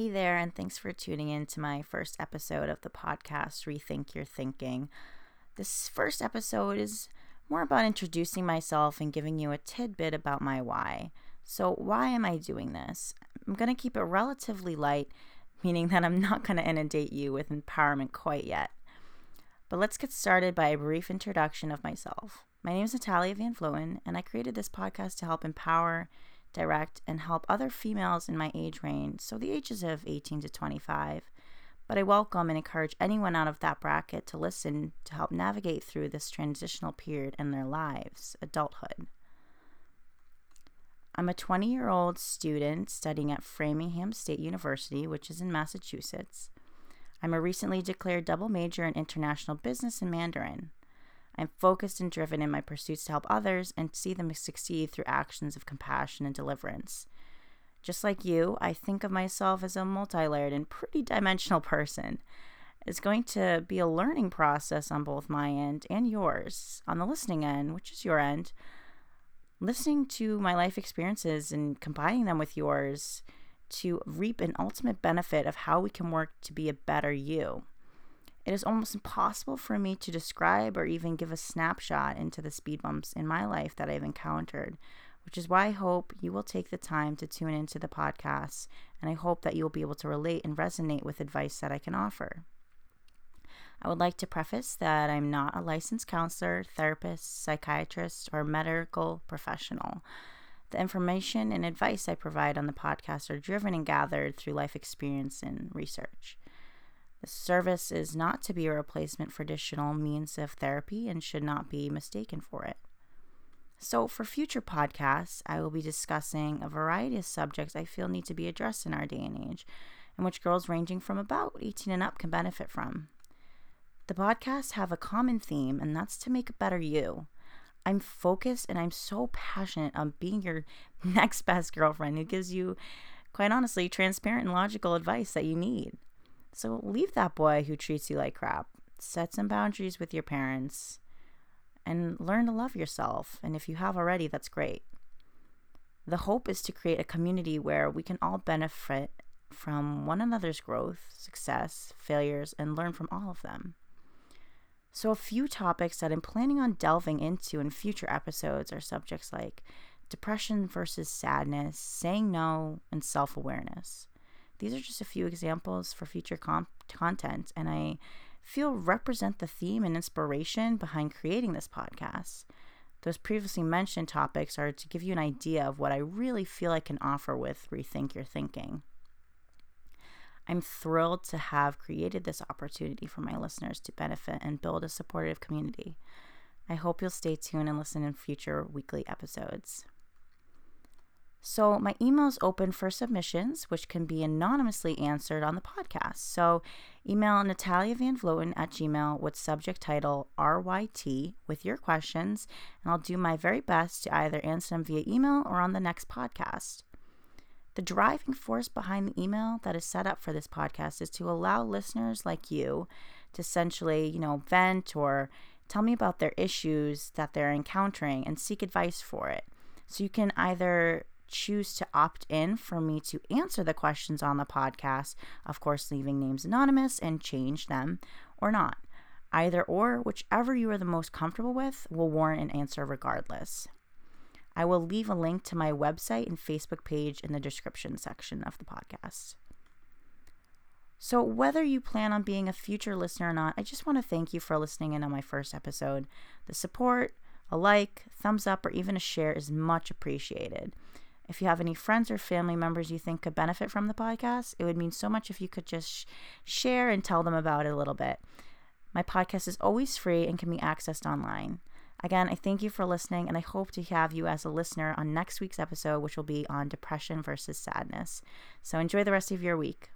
Hey there, and thanks for tuning in to my first episode of the podcast, Rethink Your Thinking. This first episode is more about introducing myself and giving you a tidbit about my why. So, why am I doing this? I'm going to keep it relatively light, meaning that I'm not going to inundate you with empowerment quite yet. But let's get started by a brief introduction of myself. My name is Natalia Van Vloten, and I created this podcast to help empower direct, and help other females in my age range, so the ages of 18 to 25. But I welcome and encourage anyone out of that bracket to listen to help navigate through this transitional period in their lives, adulthood. I'm a 20 year old student studying at Framingham State University, which is in Massachusetts. I'm a recently declared double major in international business and Mandarin. I'm focused and driven in my pursuits to help others and see them succeed through actions of compassion and deliverance. Just like you, I think of myself as a multi layered and pretty dimensional person. It's going to be a learning process on both my end and yours. On the listening end, which is your end, listening to my life experiences and combining them with yours to reap an ultimate benefit of how we can work to be a better you. It is almost impossible for me to describe or even give a snapshot into the speed bumps in my life that I've encountered, which is why I hope you will take the time to tune into the podcast, and I hope that you'll be able to relate and resonate with advice that I can offer. I would like to preface that I'm not a licensed counselor, therapist, psychiatrist, or medical professional. The information and advice I provide on the podcast are driven and gathered through life experience and research. The service is not to be a replacement for additional means of therapy and should not be mistaken for it. So, for future podcasts, I will be discussing a variety of subjects I feel need to be addressed in our day and age, and which girls ranging from about 18 and up can benefit from. The podcasts have a common theme, and that's to make a better you. I'm focused and I'm so passionate on being your next best girlfriend who gives you, quite honestly, transparent and logical advice that you need. So leave that boy who treats you like crap. Set some boundaries with your parents and learn to love yourself. And if you have already, that's great. The hope is to create a community where we can all benefit from one another's growth, success, failures, and learn from all of them. So, a few topics that I'm planning on delving into in future episodes are subjects like depression versus sadness, saying no, and self awareness. These are just a few examples for future comp- content, and I feel represent the theme and inspiration behind creating this podcast. Those previously mentioned topics are to give you an idea of what I really feel I can offer with Rethink Your Thinking. I'm thrilled to have created this opportunity for my listeners to benefit and build a supportive community. I hope you'll stay tuned and listen in future weekly episodes. So my email is open for submissions, which can be anonymously answered on the podcast. So email Natalia Van Vloten at Gmail with subject title RYT with your questions, and I'll do my very best to either answer them via email or on the next podcast. The driving force behind the email that is set up for this podcast is to allow listeners like you to essentially, you know, vent or tell me about their issues that they're encountering and seek advice for it. So you can either choose to opt in for me to answer the questions on the podcast, of course, leaving names anonymous and change them or not. Either or, whichever you are the most comfortable with, will warrant an answer regardless. I will leave a link to my website and Facebook page in the description section of the podcast. So, whether you plan on being a future listener or not, I just want to thank you for listening in on my first episode. The support, a like, thumbs up, or even a share is much appreciated. If you have any friends or family members you think could benefit from the podcast, it would mean so much if you could just sh- share and tell them about it a little bit. My podcast is always free and can be accessed online. Again, I thank you for listening, and I hope to have you as a listener on next week's episode, which will be on depression versus sadness. So enjoy the rest of your week.